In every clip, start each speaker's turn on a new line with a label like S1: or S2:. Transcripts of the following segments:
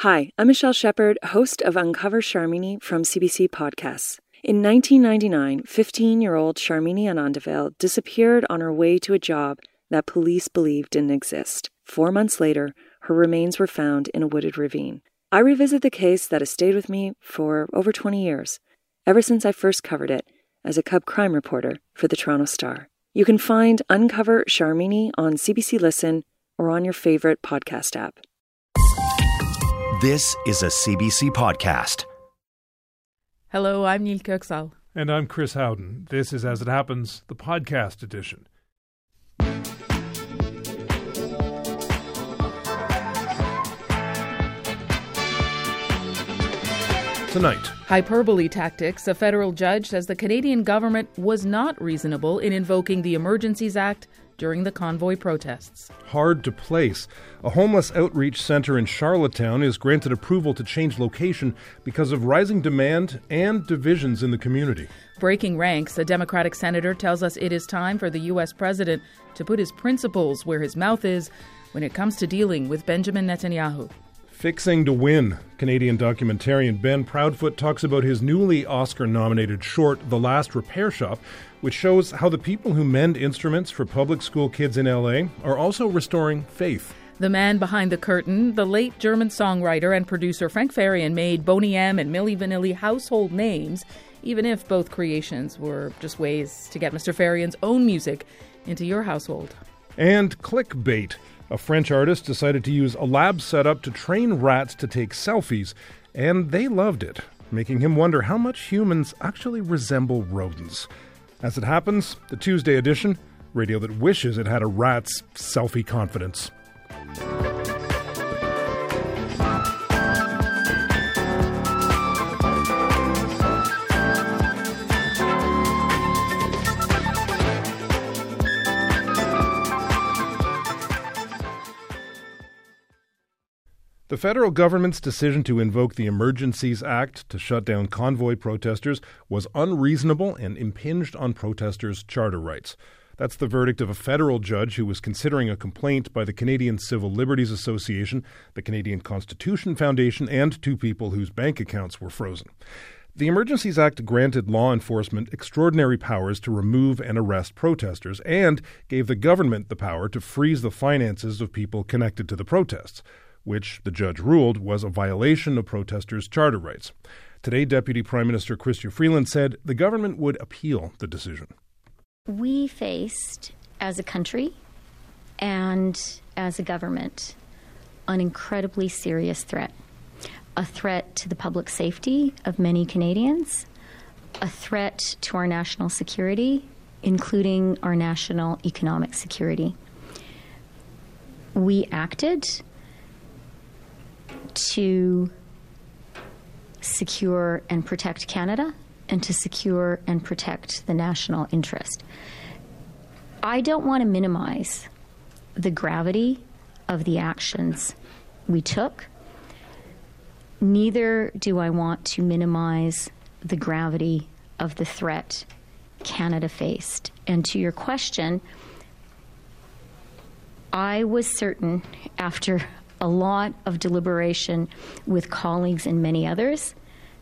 S1: Hi, I'm Michelle Shepard, host of Uncover Sharmini from CBC Podcasts. In 1999, 15 year old Sharmini Anandavel disappeared on her way to a job that police believed didn't exist. Four months later, her remains were found in a wooded ravine. I revisit the case that has stayed with me for over 20 years, ever since I first covered it as a cub crime reporter for the Toronto Star. You can find Uncover Sharmini on CBC Listen or on your favorite podcast app.
S2: This is a CBC podcast.
S3: Hello, I'm Nil Köksal.
S4: And I'm Chris Howden. This is As It Happens, the podcast edition. Tonight.
S3: Hyperbole tactics. A federal judge says the Canadian government was not reasonable in invoking the Emergencies Act during the convoy protests.
S4: Hard to place. A homeless outreach center in Charlottetown is granted approval to change location because of rising demand and divisions in the community.
S3: Breaking ranks, a Democratic senator tells us it is time for the U.S. president to put his principles where his mouth is when it comes to dealing with Benjamin Netanyahu.
S4: Fixing to Win. Canadian documentarian Ben Proudfoot talks about his newly Oscar nominated short, The Last Repair Shop, which shows how the people who mend instruments for public school kids in LA are also restoring faith.
S3: The man behind the curtain, the late German songwriter and producer Frank Farian, made Boney M and Milli Vanilli household names, even if both creations were just ways to get Mr. Farian's own music into your household.
S4: And clickbait. A French artist decided to use a lab setup to train rats to take selfies, and they loved it, making him wonder how much humans actually resemble rodents. As it happens, the Tuesday edition, radio that wishes it had a rat's selfie confidence. The federal government's decision to invoke the Emergencies Act to shut down convoy protesters was unreasonable and impinged on protesters' charter rights. That's the verdict of a federal judge who was considering a complaint by the Canadian Civil Liberties Association, the Canadian Constitution Foundation, and two people whose bank accounts were frozen. The Emergencies Act granted law enforcement extraordinary powers to remove and arrest protesters and gave the government the power to freeze the finances of people connected to the protests which the judge ruled was a violation of protesters' charter rights. Today, Deputy Prime Minister Chrystia Freeland said the government would appeal the decision.
S5: We faced, as a country and as a government, an incredibly serious threat. A threat to the public safety of many Canadians, a threat to our national security, including our national economic security. We acted to secure and protect Canada and to secure and protect the national interest. I don't want to minimize the gravity of the actions we took. Neither do I want to minimize the gravity of the threat Canada faced. And to your question, I was certain after a lot of deliberation with colleagues and many others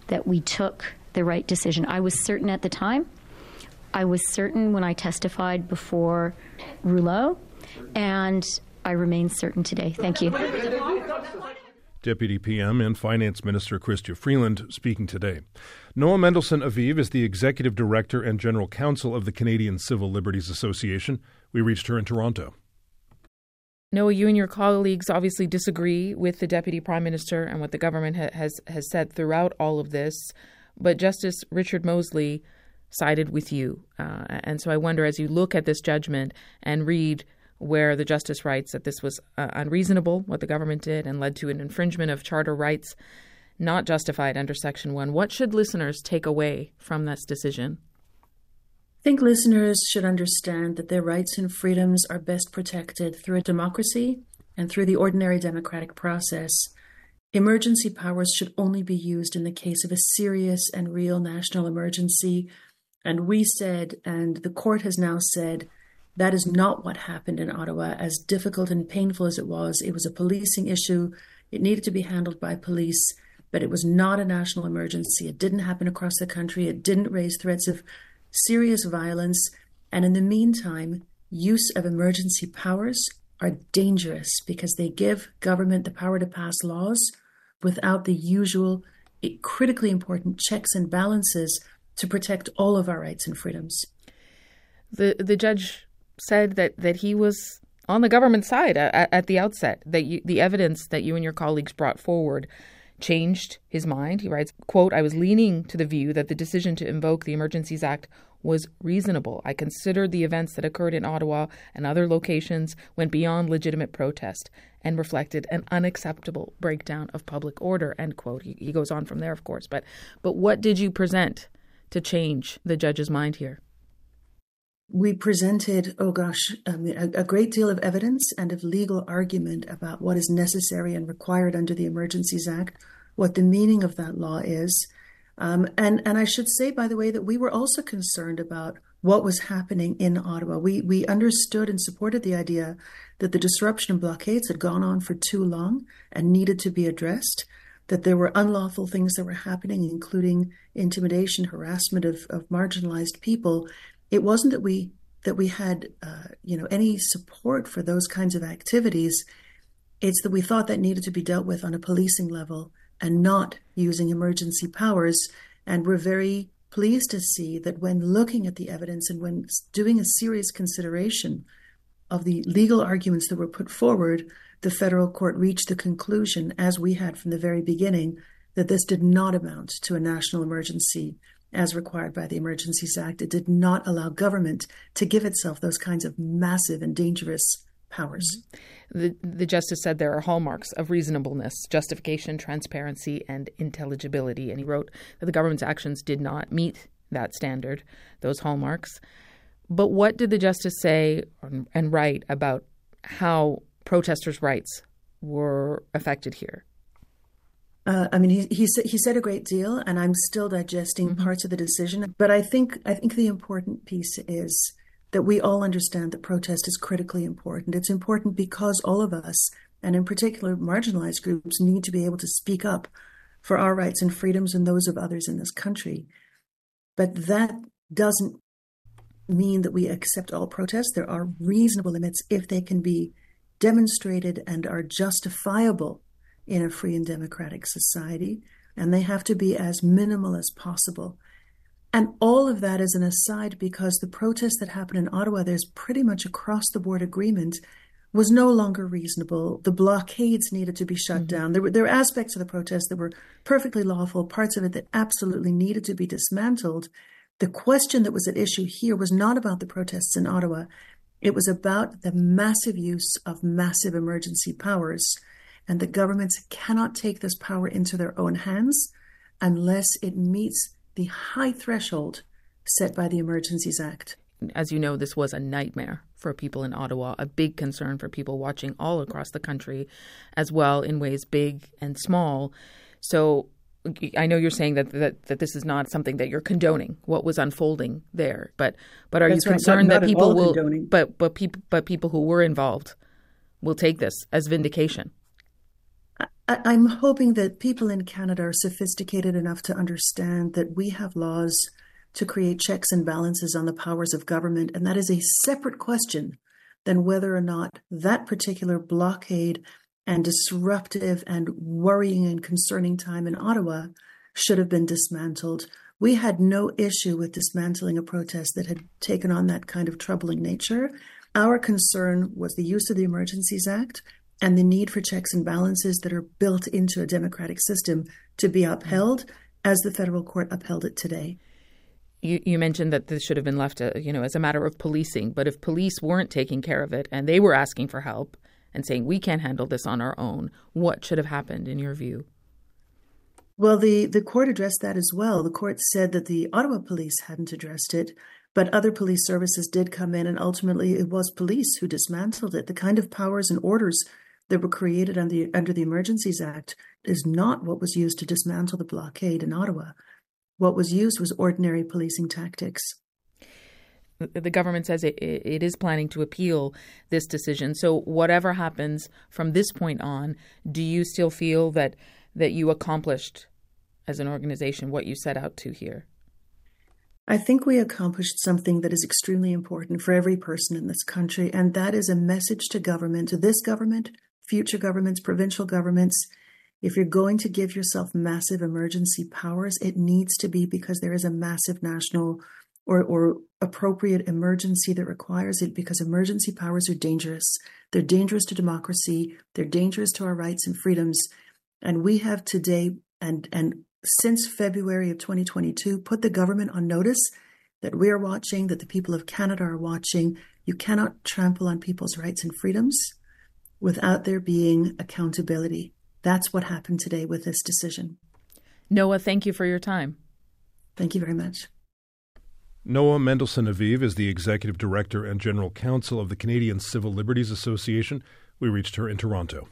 S5: that we took the right decision. I was certain at the time. I was certain when I testified before Rouleau, and I remain certain today. Thank you.
S4: Deputy PM and Finance Minister Chrystia Freeland speaking today. Noa Mendelsohn Aviv is the Executive Director and General Counsel of the Canadian Civil Liberties Association. We reached her in Toronto.
S3: Noa, you and your colleagues obviously disagree with the deputy prime minister and what the government ha- has has said throughout all of this, but Justice Richard Mosley sided with you, uh, and so I wonder, as you look at this judgment and read where the justice writes that this was uh, unreasonable what the government did and led to an infringement of charter rights not justified under Section One, what should listeners take away from this decision?
S6: I think listeners should understand that their rights and freedoms are best protected through a democracy and through the ordinary democratic process. Emergency powers should only be used in the case of a serious and real national emergency. And we said, and the court has now said, that is not what happened in Ottawa. As difficult and painful as it was, it was a policing issue. It needed to be handled by police, but it was not a national emergency. It didn't happen across the country. It didn't raise threats of serious violence. And in the meantime, use of emergency powers are dangerous because they give government the power to pass laws without the usual eh, critically important checks and balances to protect all of our rights and freedoms.
S3: The the judge said that that he was on the government side at, at the outset. That you, the evidence that you and your colleagues brought forward changed his mind. He writes, "quote I was leaning to the view that the decision to invoke the Emergencies Act was reasonable. I considered the events that occurred in Ottawa and other locations went beyond legitimate protest and reflected an unacceptable breakdown of public order. End quote. He, he goes on from there, of course. But but what did you present to change the judge's mind here?
S6: We presented, oh gosh, um, a, a great deal of evidence and of legal argument about what is necessary and required under the Emergencies Act, what the meaning of that law is, um, and and I should say, by the way, that we were also concerned about what was happening in Ottawa. We we understood and supported the idea that the disruption and blockades had gone on for too long and needed to be addressed. That there were unlawful things that were happening, including intimidation, harassment of, of marginalized people. It wasn't that we that we had uh, you know any support for those kinds of activities. It's that we thought that needed to be dealt with on a policing level and not using emergency powers. And we're very pleased to see that when looking at the evidence and when doing a serious consideration of the legal arguments that were put forward, the federal court reached the conclusion, as we had from the very beginning, that this did not amount to a national emergency as required by the Emergencies Act. It did not allow government to give itself those kinds of massive and dangerous powers.
S3: The, the justice said there are hallmarks of reasonableness, justification, transparency, and intelligibility. And he wrote that the government's actions did not meet that standard, those hallmarks. But what did the justice say and write about how protesters' rights were affected here?
S6: Uh, I mean, he he, he said a great deal, and I'm still digesting mm-hmm. parts of the decision. But I think I think the important piece is that we all understand that protest is critically important. It's important because all of us, and in particular marginalized groups, need to be able to speak up for our rights and freedoms and those of others in this country. But that doesn't mean that we accept all protests. There are reasonable limits if they can be demonstrated and are justifiable in a free and democratic society, and they have to be as minimal as possible. And all of that is an aside because the protest that happened in Ottawa, there's pretty much across the board agreement, was no longer reasonable. The blockades needed to be shut mm-hmm. down. There were, there were aspects of the protest that were perfectly lawful, parts of it that absolutely needed to be dismantled. The question that was at issue here was not about the protests in Ottawa. It was about the massive use of massive emergency powers. And the governments cannot take this power into their own hands unless it meets the high threshold set by the Emergencies Act.
S3: As you know, this was a nightmare for people in Ottawa, a big concern for people watching all across the country, as well in ways big and small. So I know you're saying that, that that this is not something that you're condoning what was unfolding there, but but are
S6: That's
S3: you concerned
S6: right. not,
S3: not that people will
S6: condoning.
S3: but but people but people who were involved will take this as vindication?
S6: I, am hoping that people in Canada are sophisticated enough to understand that we have laws to create checks and balances on the powers of government, and that is a separate question than whether or not that particular blockade and disruptive and worrying and concerning time in Ottawa should have been dismantled. We had no issue with dismantling a protest that had taken on that kind of troubling nature. Our concern was the use of the Emergencies Act and the need for checks and balances that are built into a democratic system to be upheld as the federal court upheld it today.
S3: You, you, mentioned that this should have been left, uh, you know, as a matter of policing. But if police weren't taking care of it and they were asking for help and saying we can't handle this on our own, what should have happened in your view?
S6: Well, the the court addressed that as well. The court said that the Ottawa police hadn't addressed it, but other police services did come in, and ultimately it was police who dismantled it. The kind of powers and orders that were created under the, under the Emergencies Act is not what was used to dismantle the blockade in Ottawa. What was used was ordinary policing tactics.
S3: the government says it, it is planning to appeal this decision. So, whatever happens from this point on, do you still feel that that you accomplished as an organization what you set out to here?
S6: I think we accomplished something that is extremely important for every person in this country, and that is a message to government, to this government, future governments, provincial governments. If you're going to give yourself massive emergency powers, it needs to be because there is a massive national or, or appropriate emergency that requires it because emergency powers are dangerous. They're dangerous to democracy, they're dangerous to our rights and freedoms. And we have today and, and since February of 2022 put the government on notice that we are watching, that the people of Canada are watching. You cannot trample on people's rights and freedoms without there being accountability. That's what happened today with this decision.
S3: Noa, thank you for your time.
S6: Thank you very much.
S4: Noa Mendelsohn Aviv is the executive director and general counsel of the Canadian Civil Liberties Association. We reached her in Toronto.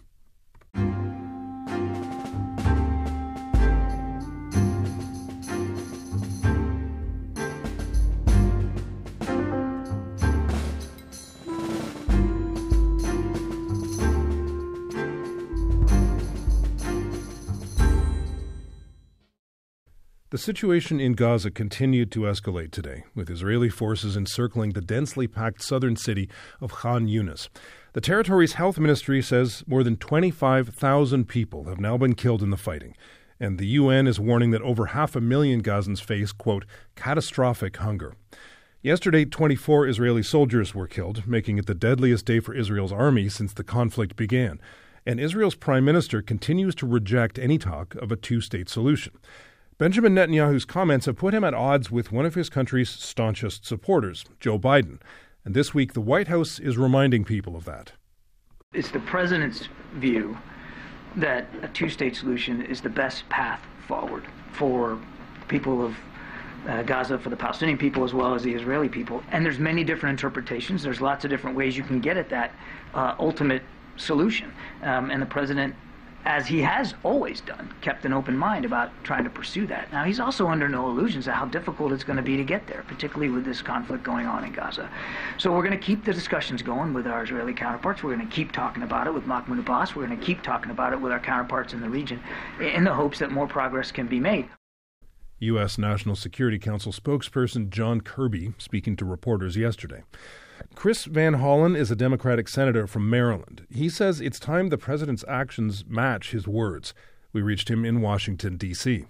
S4: The situation in Gaza continued to escalate today, with Israeli forces encircling the densely packed southern city of Khan Yunis. The territory's health ministry says more than 25,000 people have now been killed in the fighting, and the UN is warning that over half a million Gazans face, quote, catastrophic hunger. Yesterday, 24 Israeli soldiers were killed, making it the deadliest day for Israel's army since the conflict began. And Israel's prime minister continues to reject any talk of a two state solution. Benjamin Netanyahu's comments have put him at odds with one of his country's staunchest supporters, Joe Biden. And this week, the White House is reminding people of that.
S7: It's the president's view that a two state solution is the best path forward for people of uh, Gaza, for the Palestinian people as well as the Israeli people. And there's many different interpretations. There's lots of different ways you can get at that uh, ultimate solution. Um, and the president as he has always done, kept an open mind about trying to pursue that. Now, he's also under no illusions of how difficult it's going to be to get there, particularly with this conflict going on in Gaza. So we're going to keep the discussions going with our Israeli counterparts. We're going to keep talking about it with Mahmoud Abbas. We're going to keep talking about it with our counterparts in the region in the hopes that more progress can be made.
S4: U.S. National Security Council spokesperson John Kirby speaking to reporters yesterday. Chris Van Hollen is a Democratic senator from Maryland. He says it's time the president's actions match his words. We reached him in Washington, D.C.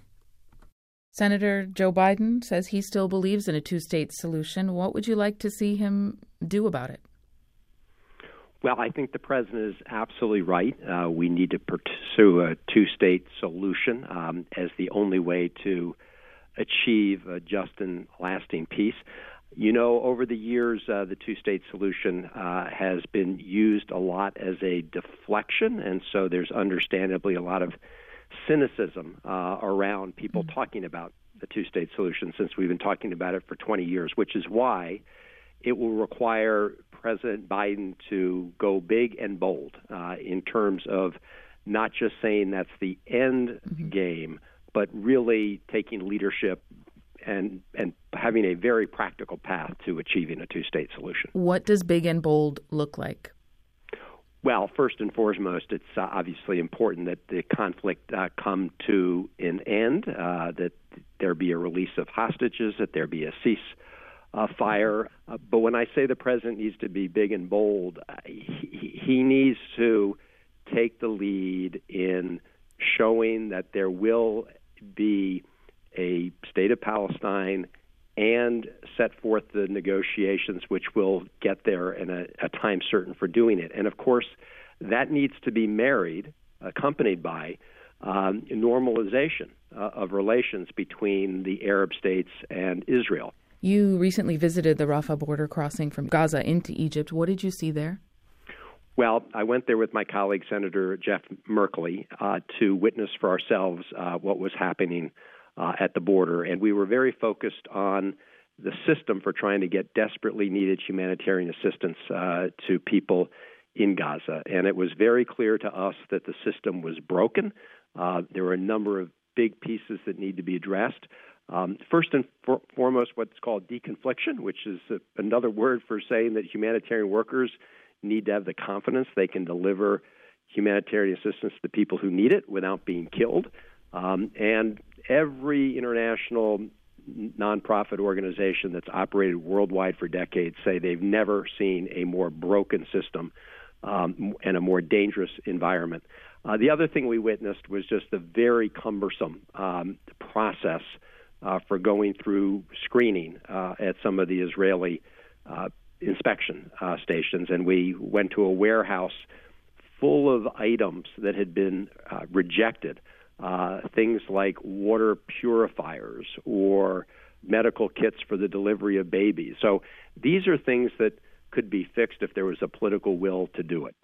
S3: Senator Joe Biden says he still believes in a two state solution. What would you like to see him do about it?
S8: Well, I think the president is absolutely right. Uh, we need to pursue a two state solution um, as the only way to achieve a just and lasting peace. You know, over the years, uh, the two state solution uh, has been used a lot as a deflection, and so there's understandably a lot of cynicism uh, around people mm-hmm. talking about the two state solution since we've been talking about it for 20 years, which is why it will require President Biden to go big and bold uh, in terms of not just saying that's the end mm-hmm. game, but really taking leadership and and having a very practical path to achieving a two-state solution.
S3: What does big and bold look like?
S8: Well, first and foremost, it's uh, obviously important that the conflict uh, come to an end, uh, that there be a release of hostages, that there be a cease uh, fire. Uh, but when I say the president needs to be big and bold, uh, he, he needs to take the lead in showing that there will be a state of Palestine and set forth the negotiations which will get there in a, a time certain for doing it. And of course, that needs to be married, accompanied by um, normalization uh, of relations between the Arab states and Israel.
S3: You recently visited the Rafah border crossing from Gaza into Egypt. What did you see there?
S8: Well, I went there with my colleague, Senator Jeff Merkley, uh, to witness for ourselves uh, what was happening uh, at the border, and we were very focused on the system for trying to get desperately needed humanitarian assistance uh, to people in Gaza. And it was very clear to us that the system was broken. Uh, there were a number of big pieces that need to be addressed. Um, first and for- foremost, what's called deconfliction, which is a, another word for saying that humanitarian workers need to have the confidence they can deliver humanitarian assistance to people who need it without being killed. Um, and every international nonprofit organization that's operated worldwide for decades say they've never seen a more broken system um, and a more dangerous environment. Uh, the other thing we witnessed was just the very cumbersome um, process uh, for going through screening uh, at some of the Israeli uh, inspection uh, stations, and we went to a warehouse full of items that had been uh, rejected uh, things like water purifiers or medical kits for the delivery of babies. So these are things that could be fixed if there was a political will to do it.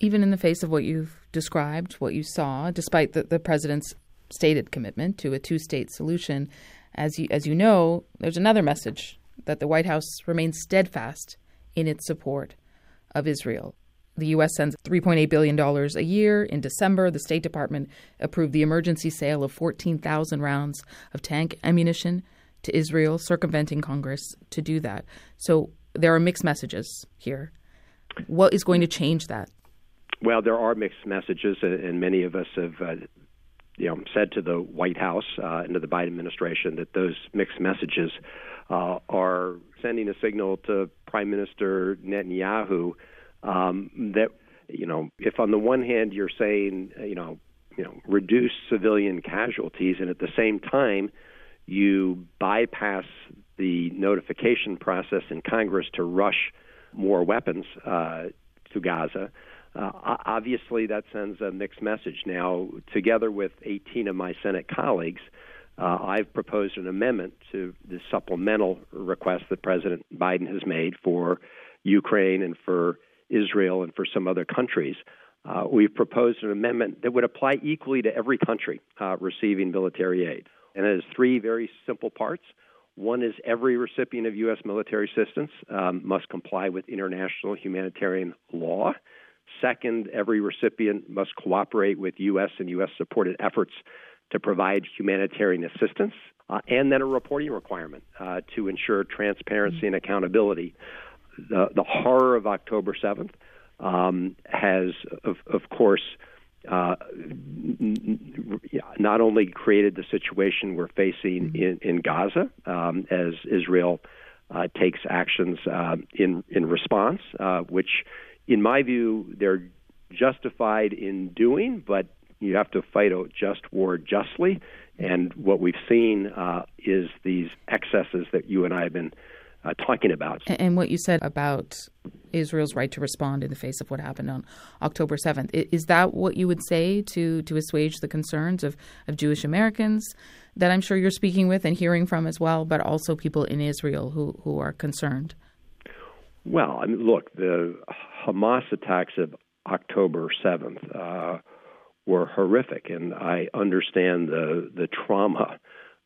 S3: Even in the face of what you've described, what you saw, despite the, the president's stated commitment to a two state solution, as you, as you know, there's another message that the White House remains steadfast in its support of Israel. The U.S. sends $3.8 billion a year. In December, the State Department approved the emergency sale of 14,000 rounds of tank ammunition to Israel, circumventing Congress to do that. So there are mixed messages here. What is going to change that?
S8: Well, there are mixed messages, and many of us have uh, you know, said to the White House uh, and to the Biden administration that those mixed messages uh, are sending a signal to Prime Minister Netanyahu um, that you know, if on the one hand you're saying you know, you know, reduce civilian casualties, and at the same time you bypass the notification process in Congress to rush more weapons uh, to Gaza. Uh, obviously, that sends a mixed message. Now, together with 18 of my Senate colleagues, uh, I've proposed an amendment to the supplemental request that President Biden has made for Ukraine and for Israel and for some other countries. Uh, we've proposed an amendment that would apply equally to every country uh, receiving military aid. And it has three very simple parts. One is every recipient of U.S. military assistance um, must comply with international humanitarian law. Second, every recipient must cooperate with U.S. and U.S. supported efforts to provide humanitarian assistance, uh, and then a reporting requirement uh, to ensure transparency and accountability the, the horror of October 7th um, has, of, of course, uh, not only created the situation we're facing mm-hmm. in, in Gaza um, as Israel uh, takes actions uh, in in response, uh, which, in my view, they're justified in doing, but you have to fight a just war justly. And what we've seen uh, is these excesses that you and I have been uh, talking about.
S3: And what you said about Israel's right to respond in the face of what happened on October 7th. Is that what you would say to, to assuage the concerns of, of Jewish Americans that I'm sure you're speaking with and hearing from as well, but also people in Israel who, who are concerned?
S8: Well, I mean, look, the Hamas attacks of October 7th uh, were horrific, and I understand the, the trauma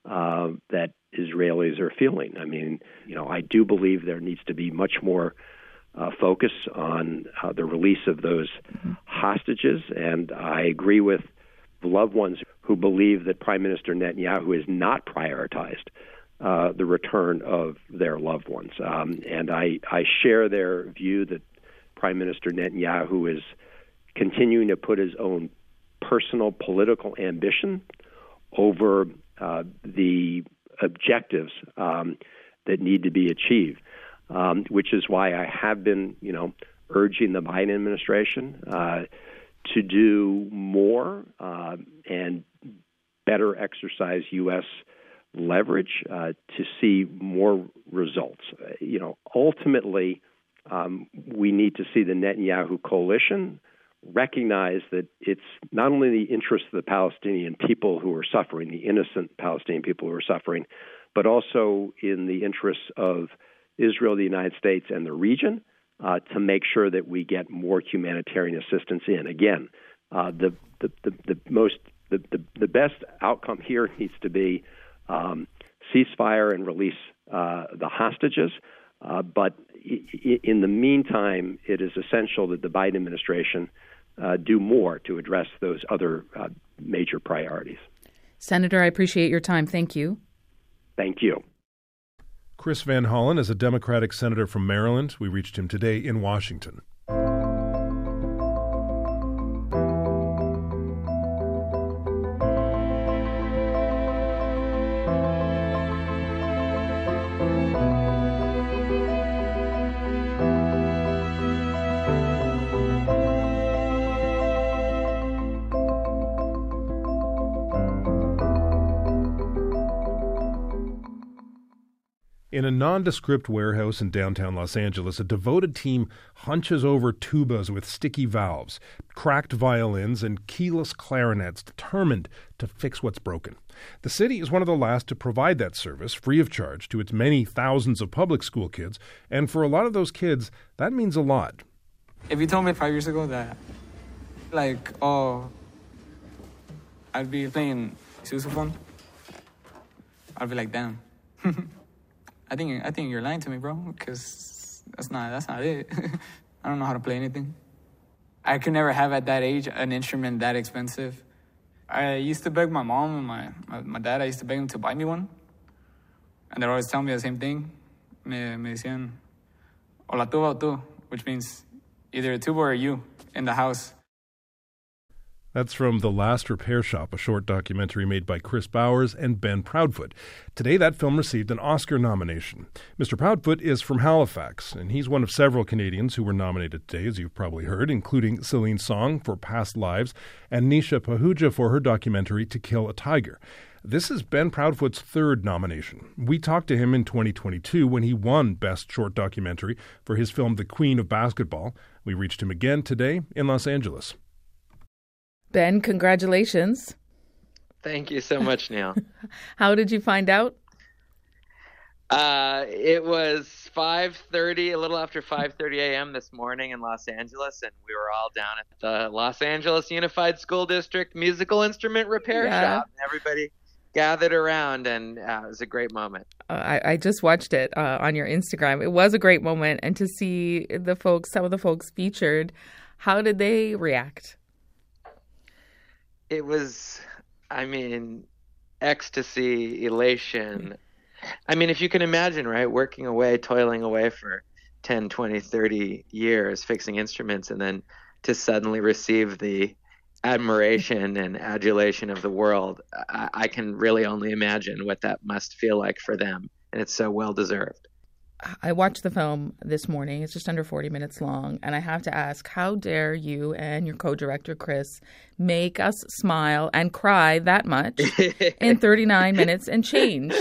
S8: uh, that Israelis are feeling. I mean, you know, I do believe there needs to be much more uh, focus on uh, the release of those mm-hmm. hostages, and I agree with the loved ones who believe that Prime Minister Netanyahu has not prioritized uh, the return of their loved ones. Um, and I, I share their view that Prime Minister Netanyahu is continuing to put his own personal political ambition over uh, the objectives um, that need to be achieved, um, which is why I have been, you know, urging the Biden administration uh, to do more uh, and better exercise U.S. leverage uh, to see more results. You know, ultimately, um, we need to see the Netanyahu coalition recognize that it's not only the interest of the Palestinian people who are suffering, the innocent Palestinian people who are suffering, but also in the interests of Israel, the United States, and the region uh, to make sure that we get more humanitarian assistance in. Again, uh, the, the, the, the, most the, the, the best outcome here needs to be um, ceasefire and release uh, the hostages. Uh, but in the meantime, it is essential that the Biden administration uh, do more to address those other uh, major priorities.
S3: Senator, I appreciate your time. Thank you.
S8: Thank you.
S4: Chris Van Hollen is a Democratic senator from Maryland. We reached him today in Washington. A nondescript warehouse in downtown Los Angeles, a devoted team hunches over tubas with sticky valves, cracked violins, and keyless clarinets, determined to fix what's broken. The city is one of the last to provide that service free of charge to its many thousands of public school kids, and for a lot of those kids, that means a lot.
S9: If you told me five years ago that, like, oh, I'd be playing sousaphone, I'd be like, damn. I think I think you're lying to me, bro. Because that's not that's not it. I don't know how to play anything. I could never have at that age an instrument that expensive. I used to beg my mom and my, my, my dad. I used to beg them to buy me one, and they're always telling me the same thing. Me, me decían, o la tuba o tú, which means either a tuba or you in the house.
S4: That's from The Last Repair Shop, a short documentary made by Kris Bowers and Ben Proudfoot. Today, that film received an Oscar nomination. Mr. Proudfoot is from Halifax, and he's one of several Canadians who were nominated today, as you've probably heard, including Celine Song for Past Lives and Nisha Pahuja for her documentary To Kill a Tiger. This is Ben Proudfoot's third nomination. We talked to him in 2022 when he won Best Short Documentary for his film The Queen of Basketball. We reached him again today in Los Angeles.
S3: Ben, congratulations.
S10: Thank you so much, Nil.
S3: How did you find out?
S10: Uh, it was 5:30, a little after 5:30 a.m. this morning in Los Angeles, and we were all down at the Los Angeles Unified School District Musical Instrument Repair
S3: Yeah.
S10: Shop. And everybody gathered around, and uh, it was a great moment.
S3: Uh, I, I just watched it uh, on your Instagram. It was a great moment, and to see the folks, some of the folks featured, how did they react?
S10: It was, I mean, ecstasy, elation. I mean, if you can imagine, right, working away, toiling away for 10, 20, 30 years fixing instruments, and then to suddenly receive the admiration and adulation of the world, I, I can really only imagine what that must feel like for them. And it's so well deserved.
S3: I watched the film this morning. It's just under 40 minutes long. And I have to ask, how dare you and your co director, Kris, make us smile and cry that much in 39 minutes and change?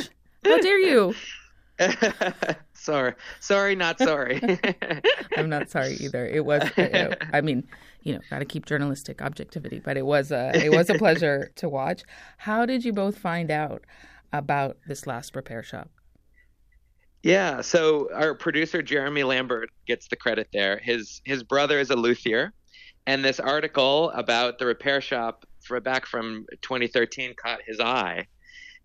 S3: How dare you?
S10: sorry. Sorry, not sorry.
S3: I'm not sorry either. It was, uh, I mean, you know, got to keep journalistic objectivity, but it was a, it was a pleasure to watch. How did you both find out about this last repair shop?
S10: Yeah, so our producer Jeremy Lambert gets the credit there. His his brother is a luthier, and this article about the repair shop for back from 2013 caught his eye,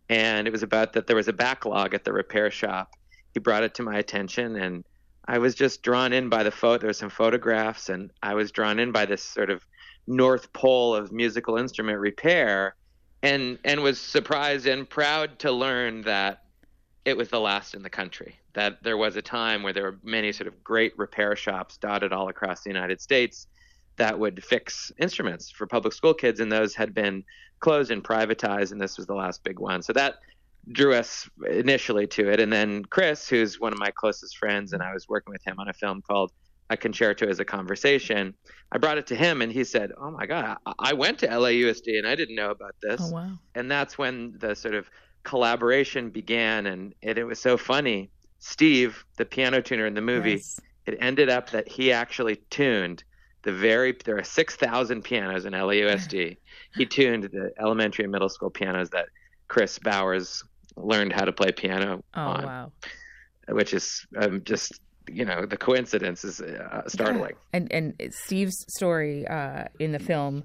S10: and it was about that there was a backlog at the repair shop. He brought it to my attention, and I was just drawn in by the photo. There were some photographs, and I was drawn in by this sort of North Pole of musical instrument repair, and and was surprised and proud to learn that it was the last in the country. That there was a time where there were many sort of great repair shops dotted all across the United States that would fix instruments for public school kids, and those had been closed and privatized, and this was the last big one. So that drew us initially to it. And then Kris, who's one of my closest friends, and I was working with him on a film called A Concerto as a Conversation, I brought it to him, and he said, Oh my God, I, I went to LAUSD and I didn't know about this.
S3: Oh, wow.
S10: And that's when the sort of collaboration began, and it, it was so funny. Steve, the piano tuner in the movie,
S3: Yes.
S10: it ended up that he actually tuned the very there are 6,000 pianos in LAUSD. he tuned the elementary and middle school pianos that Kris Bowers learned how to play piano
S3: Oh,
S10: on,
S3: wow.
S10: which is um, just you know the coincidence is uh, startling.
S3: And and Steve's story uh, in the film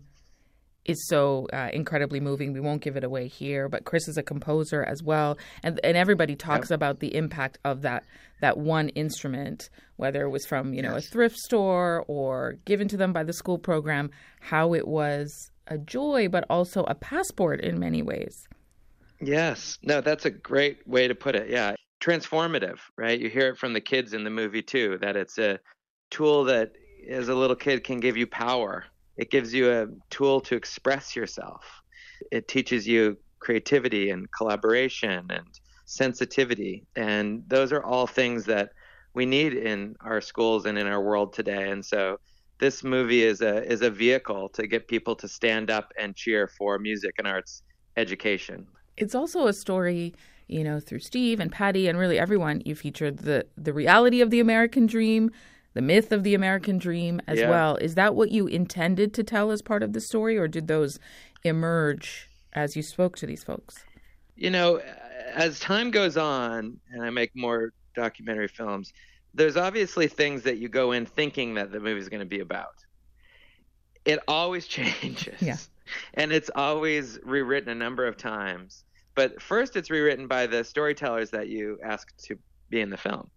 S3: is so uh, incredibly moving. We won't give it away here, but Kris is a composer as well, and and everybody talks about the impact of that that one instrument, whether it was from you know a thrift store or given to them by the school program, how it was a joy, but also a passport in many ways.
S10: Yes. No, that's a great way to put it. Yeah. Transformative, right? You hear it from the kids in the movie too, that it's a tool that as a little kid can give you power. It gives you a tool to express yourself. It teaches you creativity and collaboration and sensitivity. And those are all things that we need in our schools and in our world today. And so this movie is a is a vehicle to get people to stand up and cheer for music and arts education.
S3: It's also a story, you know, through Steve and Patty and really everyone you featured the the reality of the American dream, the myth of the American dream as
S10: Yeah.
S3: well. Is that what you intended to tell as part of the story or did those emerge as you spoke to these folks?
S10: you know, as time goes on and I make more documentary films, there's obviously things that you go in thinking that the movie's going to be about. It always changes.
S3: Yeah.
S10: And it's always rewritten a number of times. But first, it's rewritten by the storytellers that you ask to be in the film.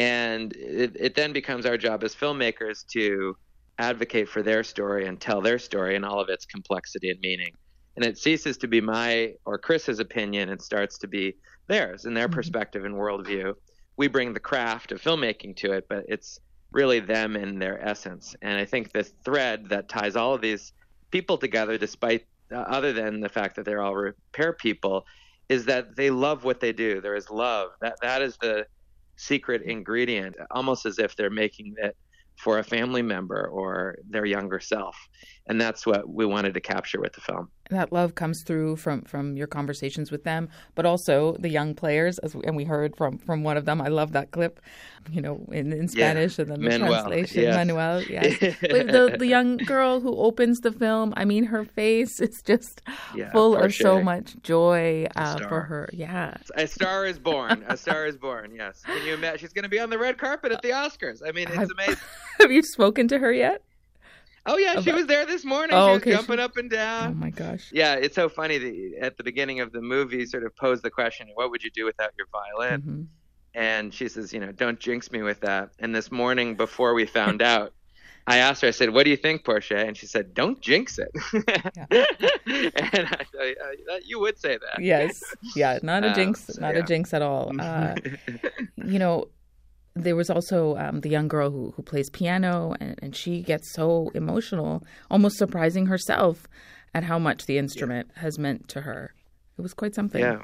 S10: And it, it then becomes our job as filmmakers to advocate for their story and tell their story in all of its complexity and meaning and it ceases to be my or Kris's opinion and starts to be theirs and their perspective and worldview. We bring the craft of filmmaking to it, but it's really them and their essence. And I think the thread that ties all of these people together, despite uh, other than the fact that they're all repair people, is that they love what they do. There is love. That that is the secret ingredient, almost as if they're making it for a family member or their younger self. And that's what we wanted to capture with the film.
S3: That love comes through from from your conversations with them, but also the young players, as we, and we heard from from one of them. I love that clip, you know, in, in Spanish and then the
S10: Manuel,
S3: translation.
S10: yes.
S3: Manuel, yes, With the the young girl who opens the film. I mean, her face is just
S10: Yeah,
S3: full of so
S10: Shay.
S3: much joy uh, for her. Yeah,
S10: A star is born. A star is born. Yes. Can you imagine? She's going to be on the red carpet at the Oscars. I mean, it's
S3: I've-
S10: amazing.
S3: have you spoken to her yet?
S10: Oh yeah, she was there this morning.
S3: Oh,
S10: she was
S3: okay, she-
S10: jumping up and down.
S3: Oh my gosh.
S10: Yeah, it's so funny that at the beginning of the movie, sort of posed the question, "What would you do without your violin?"
S3: Mhm.
S10: And she says, "You know, don't jinx me with that." And this morning, before we found out, I asked her. I said, "What do you think, Portia?" And she said, "Don't jinx it." and I, I, I, you would say that.
S3: Yes, yeah, not a
S10: Um,
S3: jinx,
S10: so,
S3: not
S10: yeah.
S3: a jinx at all. Uh, you know, there was also um, the young girl who, who plays piano, and, and she gets so emotional, almost surprising herself at how much the instrument has meant to her. It was quite something.
S10: Yeah.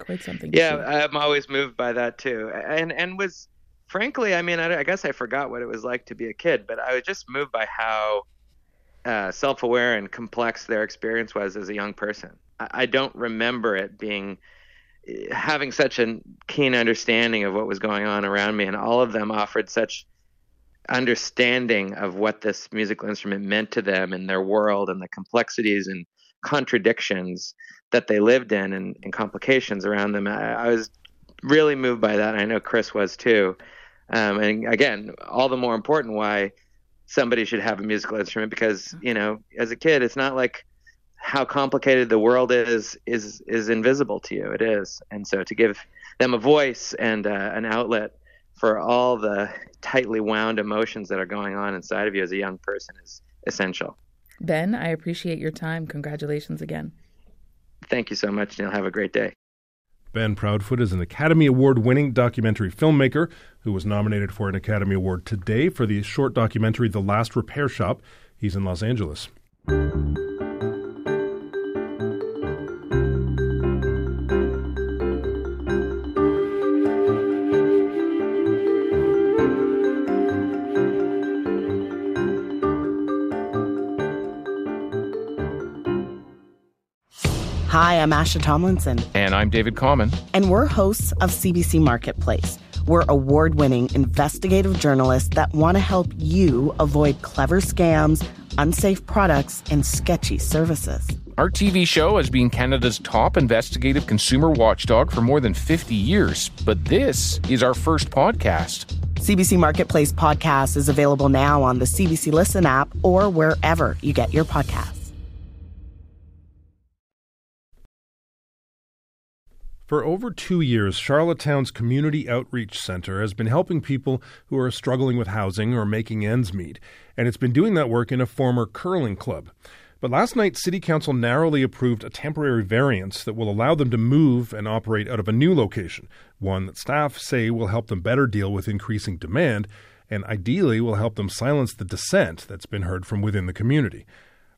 S3: Quite something.
S10: Yeah. I'm always moved by that too, and and was frankly, I mean, I, I guess I forgot what it was like to be a kid, but I was just moved by how uh, self-aware and complex their experience was as a young person. I, I don't remember it being having such a keen understanding of what was going on around me, and all of them offered such understanding of what this musical instrument meant to them and their world and the complexities and contradictions that they lived in and, and complications around them. I, I was really moved by that. I know Kris was too. Um, and again, all the more important why somebody should have a musical instrument because you know, as a kid, it's not like how complicated the world is is is invisible to you. It is, and so to give them a voice and uh, an outlet for all the tightly wound emotions that are going on inside of you as a young person is essential.
S3: Ben, I appreciate your time. Congratulations again.
S10: Thank you so much, Nil. Have a great day.
S4: Ben Proudfoot is an Academy Award winning documentary filmmaker who was nominated for an Academy Award today for the short documentary The Last Repair Shop. He's in Los Angeles.
S11: Hi, I'm Asha Tomlinson,
S12: And I'm David Common.
S11: and we're hosts of CBC Marketplace. We're award winning investigative journalists that want to help you avoid clever scams, unsafe products, and sketchy services.
S12: Our TV show has been Canada's top investigative consumer watchdog for more than 50 years, but this is our first podcast.
S11: CBC Marketplace podcast is available now on the CBC Listen app or wherever you get your podcasts.
S4: For over two years, Charlottetown's Community Outreach Center has been helping people who are struggling with housing or making ends meet, and it's been doing that work in a former curling club. But last night, City Council narrowly approved a temporary variance that will allow them to move and operate out of a new location, one that staff say will help them better deal with increasing demand and ideally will help them silence the dissent that's been heard from within the community.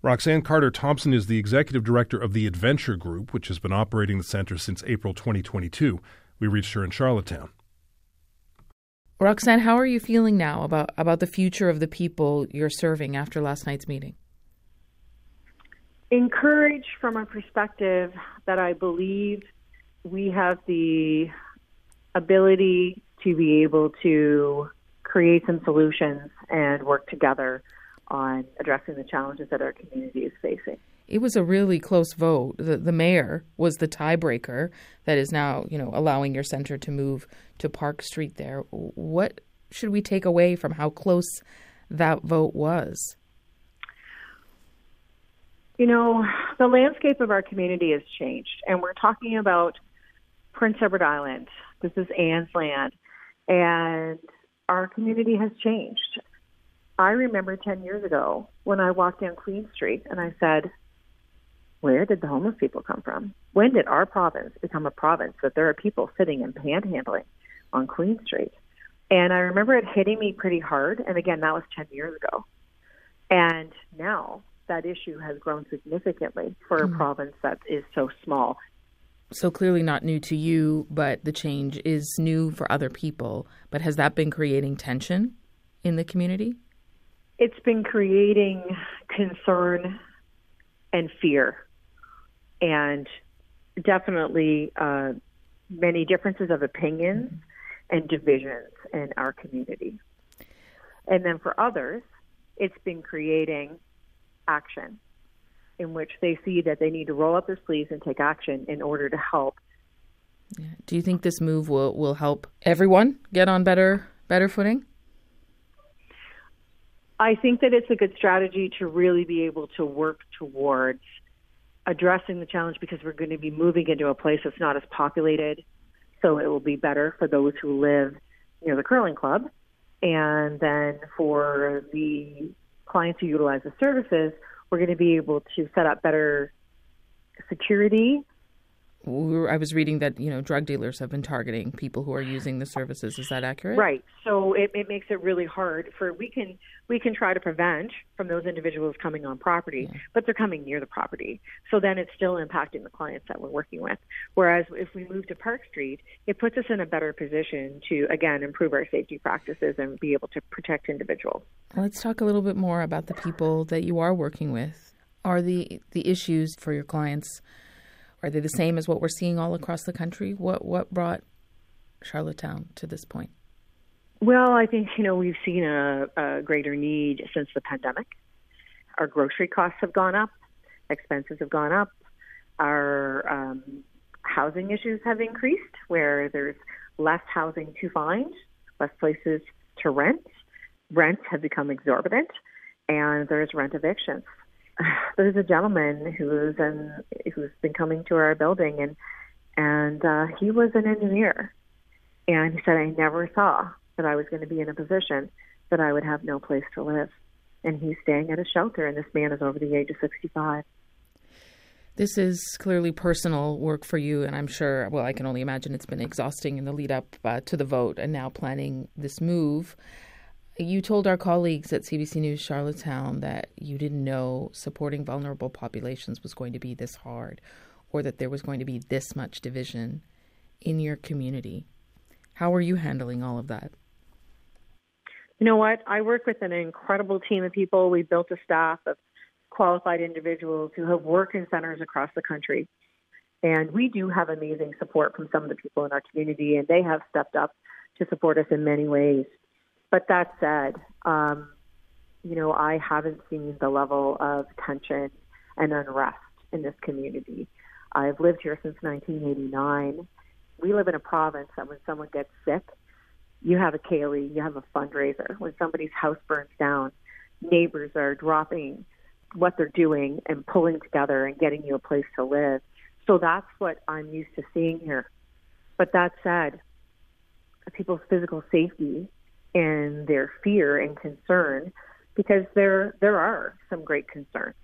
S4: Roxanne Carter Thompson is the executive director of the Adventure Group, which has been operating the center since April 2022. We reached her in Charlottetown.
S3: Roxanne, how are you feeling now about, about the future of the people you're serving after last night's meeting?
S13: Encouraged from a perspective that I believe we have the ability to be able to create some solutions and work together on addressing the challenges that our community is facing.
S3: It was a really close vote. The, the mayor was the tiebreaker that is now, you know, allowing your center to move to Park Street there. What should we take away from how close that vote was?
S13: You know, the landscape of our community has changed, and we're talking about Prince Edward Island. This is Anne's land, and our community has changed. I remember 10 years ago when I walked down Queen Street and I said, Where did the homeless people come from? When did our province become a province that there are people sitting and panhandling on Queen Street? And I remember it hitting me pretty hard. And again, that was 10 years ago. And now that issue has grown significantly for a mm. province that is so small.
S3: So clearly not new to you, but the change is new for other people. But has that been creating tension in the community?
S13: It's been creating concern and fear, and definitely uh, many differences of opinions and divisions in our community. And then for others, it's been creating action in which they see that they need to roll up their sleeves and take action in order to help.
S3: Do you think this move will, will help everyone get on better better footing?
S13: I think that it's a good strategy to really be able to work towards addressing the challenge because we're going to be moving into a place that's not as populated. So it will be better for those who live near the curling club. And then for the clients who utilize the services, we're going to be able to set up better security
S3: I was reading that you know drug dealers have been targeting people who are using the services. Is that accurate?
S13: Right. So it, it makes it really hard for we can we can try to prevent from those individuals coming on property, yeah. but they're coming near the property. So then it's still impacting the clients that we're working with. Whereas if we move to Park Street, it puts us in a better position to again improve our safety practices and be able to protect individuals.
S3: Let's talk a little bit more about the people that you are working with. Are the the issues for your clients? Are they the same as what we're seeing all across the country? What what brought Charlottetown to this point?
S13: Well, I think you know we've seen a, a greater need since the pandemic. Our grocery costs have gone up, expenses have gone up, our um, housing issues have increased, where there's less housing to find, less places to rent. Rents have become exorbitant, and there's rent evictions. there's a gentleman who's in, who's been coming to our building and and uh, he was an engineer. And he said I never saw that I was going to be in a position that I would have no place to live. And he's staying at a shelter and this man is over the age of 65
S3: this is clearly personal work for you, and I'm sure, well, I can only imagine it's been exhausting in the lead up uh, to the vote and now planning this move. You told our colleagues at CBC News Charlottetown that you didn't know supporting vulnerable populations was going to be this hard or that there was going to be this much division in your community. How are you handling all of that?
S13: You know what? I work with an incredible team of people. We built a staff of qualified individuals who have worked in centers across the country. And we do have amazing support from some of the people in our community, and they have stepped up to support us in many ways. But that said, um, you know, I haven't seen the level of tension and unrest in this community. I've lived here since 1989. We live in a province that when someone gets sick, you have a ceilidh, you have a fundraiser. When somebody's house burns down, neighbors are dropping what they're doing and pulling together and getting you a place to live. So that's what I'm used to seeing here. But that said, people's physical safety and their fear and concern because there there are some great concerns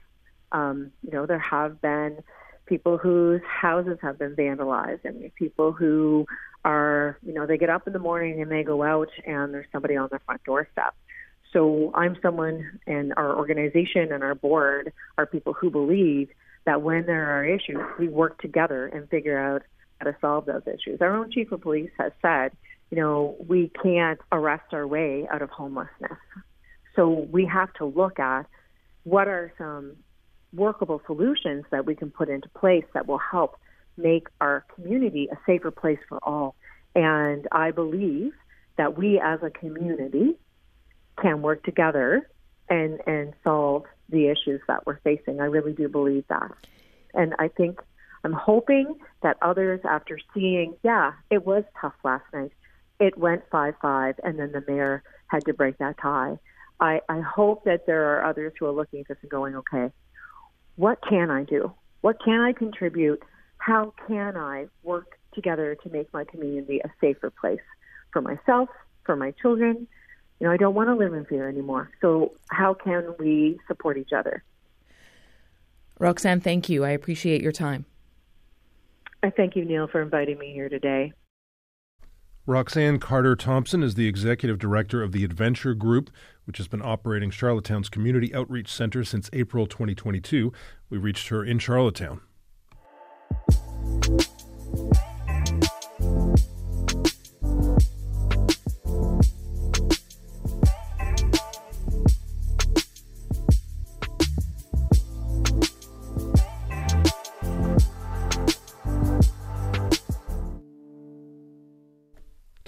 S13: Um, you know, there have been people whose houses have been vandalized and people who are, you know, they get up in the morning and they go out and there's somebody on their front doorstep. So I'm someone and our organization and our board are people who believe that when there are issues, we work together and figure out how to solve those issues. Our own chief of police has said, you know, we can't arrest our way out of homelessness. So we have to look at what are some workable solutions that we can put into place that will help make our community a safer place for all. And I believe that we as a community can work together and, and solve the issues that we're facing. I really do believe that. And I think I'm hoping that others, after seeing, yeah, it was tough last night, it went 5 5, and then the mayor had to break that tie. I, I hope that there are others who are looking at this and going, okay, what can I do? What can I contribute? How can I work together to make my community a safer place for myself, for my children? You know, I don't want to live in fear anymore. So, how can we support each other?
S3: Roxanne, thank you. I appreciate your time.
S13: I thank you, Nil, for inviting me here today.
S4: Roxanne Carter Thompson is the executive director of the Adventure Group, which has been operating Charlottetown's Community Outreach Center since April 2022. We reached her in Charlottetown.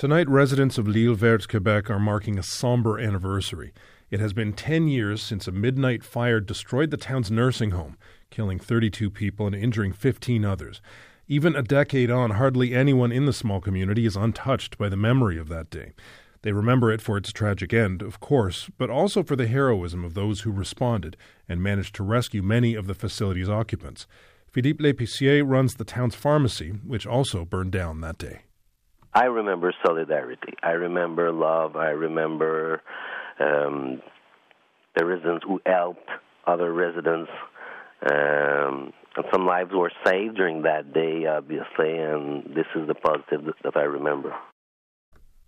S4: Tonight, residents of L'Île Verte, Quebec are marking a somber anniversary. It has been 10 years since a midnight fire destroyed the town's nursing home, killing 32 people and injuring 15 others. Even a decade on, hardly anyone in the small community is untouched by the memory of that day. They remember it for its tragic end, of course, but also for the heroism of those who responded and managed to rescue many of the facility's occupants. Philippe Lépicier runs the town's pharmacy, which also burned down that day.
S14: I remember solidarity. I remember love. I remember um, the residents who helped other residents. Um, and some lives were saved during that day, obviously, and this is the positive that I remember.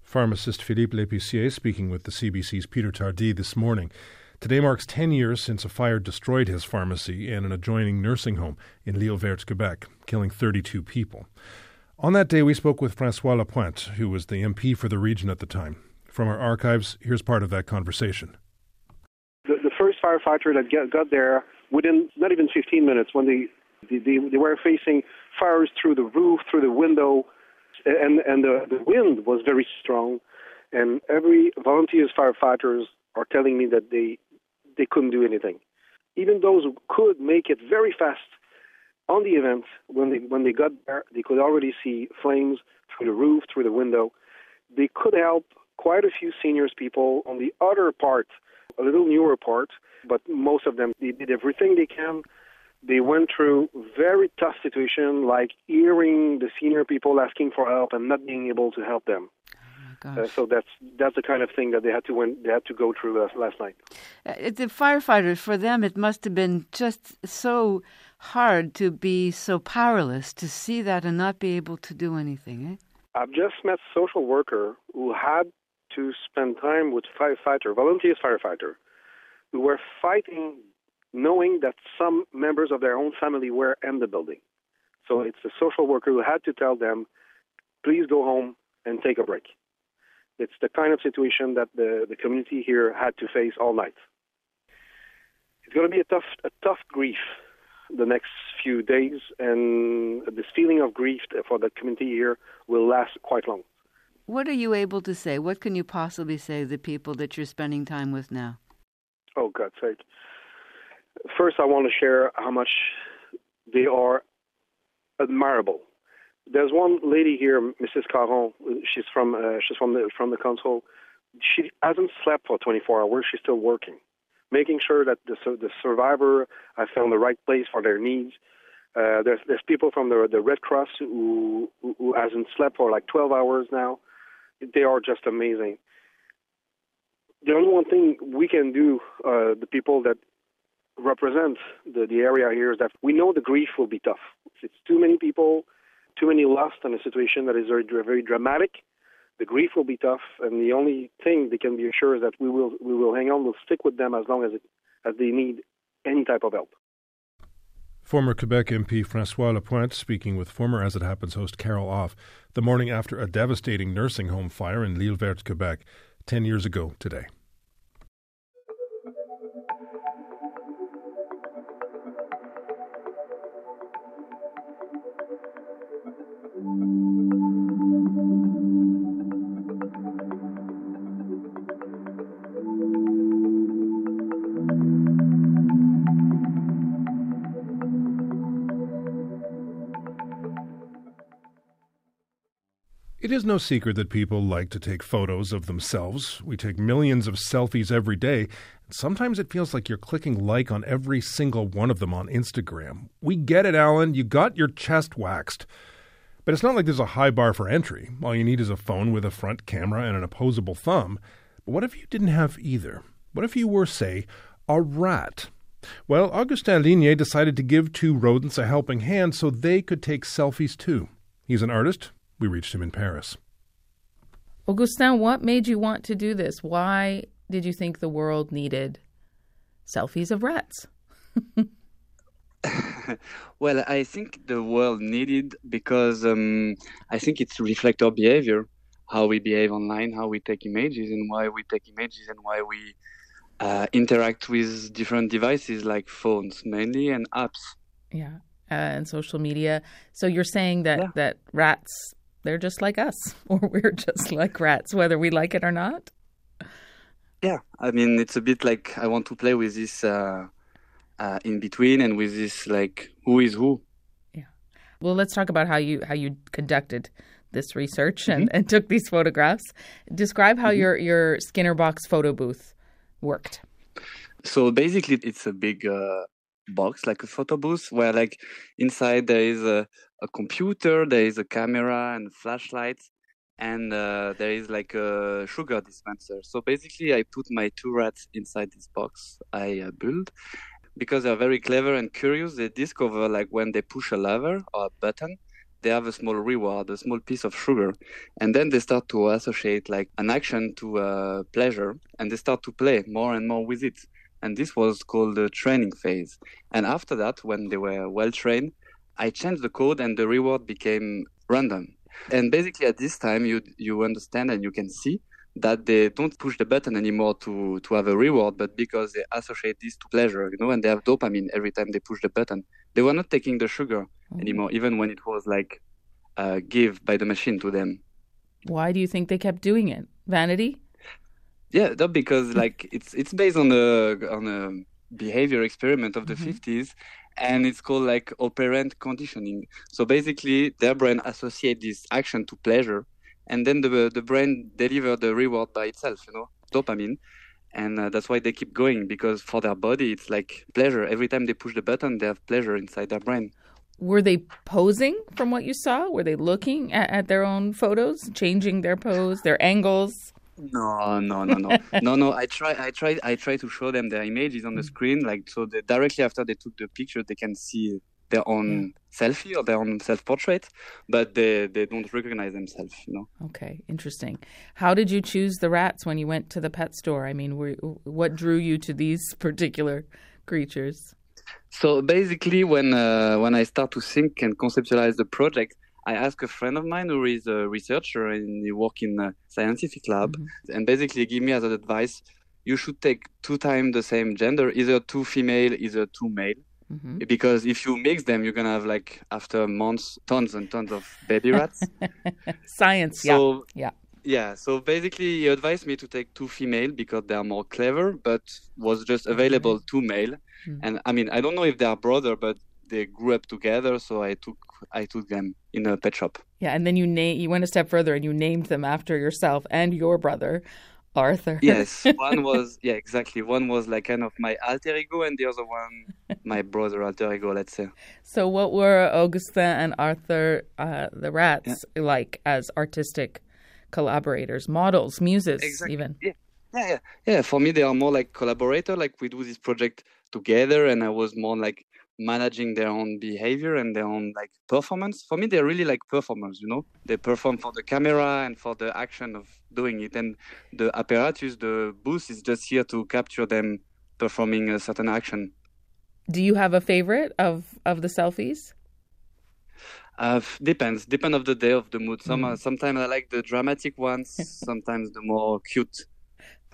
S4: Pharmacist Philippe Lépicier speaking with the CBC's Peter Tardy this morning. Today marks 10 years since a fire destroyed his pharmacy and an adjoining nursing home in L'Île Verte, Quebec, killing 32 people. On that day, we spoke with Francois Lapointe, who was the MP for the region at the time. From our archives, here's part of that conversation.
S15: The, the first firefighter that get, got there within not even 15 minutes when they, they, they, they were facing fires through the roof, through the window, and, and the, the wind was very strong. And every volunteers firefighters are telling me that they, they couldn't do anything. Even those who could make it very fast on the event, when they when they got there, they could already see flames through the roof, through the window. They could help quite a few seniors people on the other part, a little newer part, but most of them they did everything they can. They went through very tough situation, like hearing the senior people asking for help and not being able to help them. Uh, so that's that's the kind of thing that they had to win, they had to go through uh, last night.
S16: Uh, the firefighters, for them, it must have been just so hard to be so powerless to see that and not be able to do anything. Eh?
S15: I've just met a social worker who had to spend time with firefighter, volunteers firefighter, who were fighting, knowing that some members of their own family were in the building. So it's a social worker who had to tell them, please go home and take a break. It's the kind of situation that the, the community here had to face all night. It's going to be a tough, a tough grief the next few days, and this feeling of grief for the community here will last quite long.
S16: What are you able to say? What can you possibly say to the people that you're spending time with now?
S15: Oh, God's sake. First, I want to share how much they are admirable there's one lady here, Mrs. Caron. She's from uh, she's from the from the council. She hasn't slept for 24 hours. She's still working, making sure that the the survivor has found the right place for their needs. Uh, there's there's people from the the Red Cross who, who who hasn't slept for like 12 hours now. They are just amazing. The only one thing we can do, uh, the people that represent the, the area here is that we know the grief will be tough. It's too many people, too many lost in a situation that is very, very dramatic. The grief will be tough, and the only thing they can be assured is that we will we will hang on, we'll stick with them as long as it, as they need any type of help.
S4: Former Quebec MP Francois Lapointe speaking with former As It Happens host Carol Off the morning after a devastating nursing home fire in L'Île Verte, Quebec, 10 years ago today. It is no secret that people like to take photos of themselves. We take millions of selfies every day. And sometimes it feels like you're clicking like on every single one of them on Instagram. We get it, Alan. You got your chest waxed. But it's not like there's a high bar for entry. All you need is a phone with a front camera and an opposable thumb. But what if you didn't have either? What if you were, say, a rat? Well, Augustin Lignier decided to give two rodents a helping hand so they could take selfies too. He's an artist, we reached him in Paris.
S3: Augustin, what made you want to do this? Why did you think the world needed selfies of rats?
S17: well, I think the world needed because um, I think it's reflect our behavior, how we behave online, how we take images, and why we take images, and why we uh, interact with different devices like phones mainly and apps.
S3: Yeah, uh, and social media. So you're saying that yeah. that rats they're just like us, or we're just like rats, whether we like it or not.
S17: Yeah, I mean, it's a bit like I want to play with this uh, uh, in between and with this like who is who.
S3: Yeah. Well, let's talk about how you how you conducted this research and, mm-hmm. and took these photographs. Describe how mm-hmm. your your Skinner box photo booth worked.
S17: So basically, it's a big uh, box like a photo booth where like inside there is a, a computer there is a camera and flashlights and uh, there is like a sugar dispenser. So basically i put my two rats inside this box i uh, built because they're very clever and curious. They discover like when they push a lever or a button they have a small reward a small piece of sugar. And then they start to associate like an action to uh, pleasure and they start to play more and more with it and this was called the training phase. And after that, when they were well trained, I changed the code and the reward became random. And basically, at this time, you you understand and you can see that they don't push the button anymore to to have a reward, but because they associate this to pleasure, you know, and they have dopamine every time they push the button. They were not taking the sugar mm-hmm. anymore, even when it was like uh, give by the machine to them.
S3: Why do you think they kept doing it? Vanity?
S17: Yeah, that because like it's it's based on a on a behavior experiment of the mm-hmm. 50s and it's called like operant conditioning. So basically their brain associate this action to pleasure and then the the brain deliver the reward by itself, you know, dopamine. And uh, that's why they keep going because for their body it's like pleasure. Every time they push the button, they have pleasure inside their brain.
S3: Were they posing from what you saw? Were they looking at, at their own photos, changing their pose, their angles?
S17: No, no, no, no, no, no. I try, I try, I try to show them their images on the screen, like so. They, directly after they took the picture, they can see their own selfie or their own self-portrait, but they they don't recognize themselves. You know.
S3: Okay, interesting. How did you choose the rats when you went to the pet store? I mean, were, what drew you to these particular creatures?
S17: So basically, when uh, when I start to think and conceptualize the project, I asked a friend of mine who is a researcher and he work in a scientific lab, mm-hmm. and basically give me as an advice, you should take two times the same gender, either two female, either two male. Mm-hmm. Because if you mix them, you're gonna have like after months, tons and tons of baby rats.
S3: Science, so, yeah, yeah.
S17: Yeah, so basically he advised me to take two female because they are more clever, but was just available two male. Mm-hmm. And I mean, I don't know if they are brother, but they grew up together, so I took I took them in a pet shop.
S3: Yeah, and then you name you went a step further and you named them after yourself and your brother, Arthur.
S17: yes, one was yeah exactly. One was like kind of my alter ego, and the other one my brother alter ego. Let's say.
S3: So, what were Augustin and Arthur, uh, the rats, yeah. like as artistic collaborators, models, muses,
S17: exactly.
S3: even?
S17: Yeah. Yeah, yeah, yeah. For me, they are more like collaborator. Like we do this project together, and I was more like managing their own behavior and their own like performance. For me, they're really like performers. You know, they perform for the camera and for the action of doing it. And the apparatus, the booth, is just here to capture them performing a certain action.
S3: Do you have a favorite of of the selfies?
S17: Uh, depends. Depend of the day of the mood. Some uh, sometimes I like the dramatic ones. sometimes the more cute.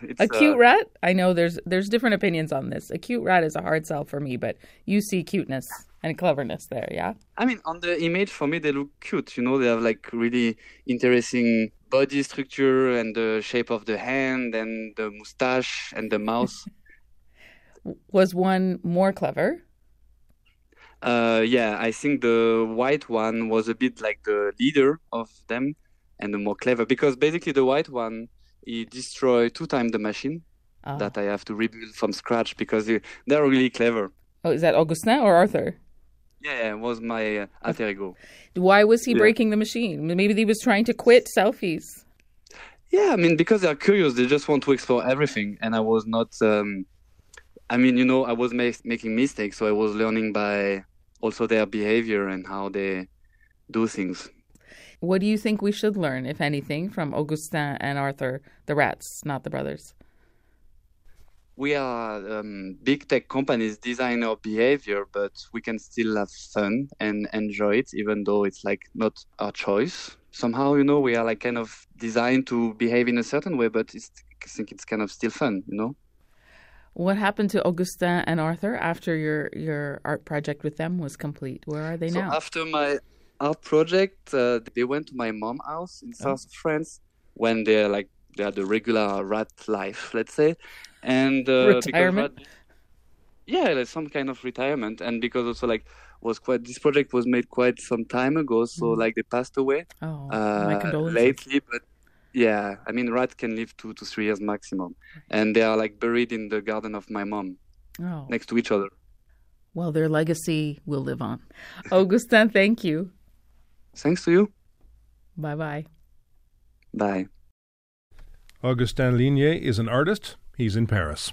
S17: It's,
S3: a cute
S17: uh,
S3: rat? I know there's there's different opinions on this. A cute rat is a hard sell for me, but you see cuteness and cleverness there, yeah?
S17: I mean, on the image, for me, they look cute. You know, they have like really interesting body structure and the shape of the hand and the mustache and the mouth.
S3: Was one more clever?
S17: uh, yeah, I think the white one was a bit like the leader of them and the more clever because basically the white one he destroyed two times the machine
S3: Oh.
S17: that I have to rebuild from scratch because they, they're really clever.
S3: Oh, is that Augustin or Arthur?
S17: Yeah, yeah, it was my uh, alter ego.
S3: Why was he
S17: Yeah.
S3: breaking the machine? Maybe he was trying to quit selfies.
S17: Yeah, I mean, because they're curious, they just want to explore everything. And I was not, um, I mean, you know, I was ma- making mistakes, so I was learning by also their behavior and how they do things.
S3: What do you think we should learn, if anything, from Augustin and Arthur, the rats, not the brothers?
S17: We are um, big tech companies design our behavior, but we can still have fun and enjoy it, even though it's like not our choice. Somehow, you know, we are like kind of designed to behave in a certain way, but it's, I think it's kind of still fun, you know?
S3: What happened to Augustin and Arthur after your, your art project with them was complete? Where are they
S17: so
S3: now?
S17: after my art project, uh, they went to my mom's house in south of France when they're like they had the regular rat life, let's say, and uh, because
S3: Retirement?
S17: rat- yeah, like some kind of retirement, and because also like was quite this project was made quite some time ago, so
S3: Mm.
S17: like they passed away
S3: Oh,
S17: uh, lately, but. Yeah, I mean, rats can live two to three years maximum, and they are like buried in the garden of my mom,
S3: Oh.
S17: next to each other.
S3: Well, their legacy will live on. Augustin, thank you.
S17: Thanks to you.
S3: Bye bye.
S17: Bye.
S4: Augustin Lignier is an artist. He's in Paris.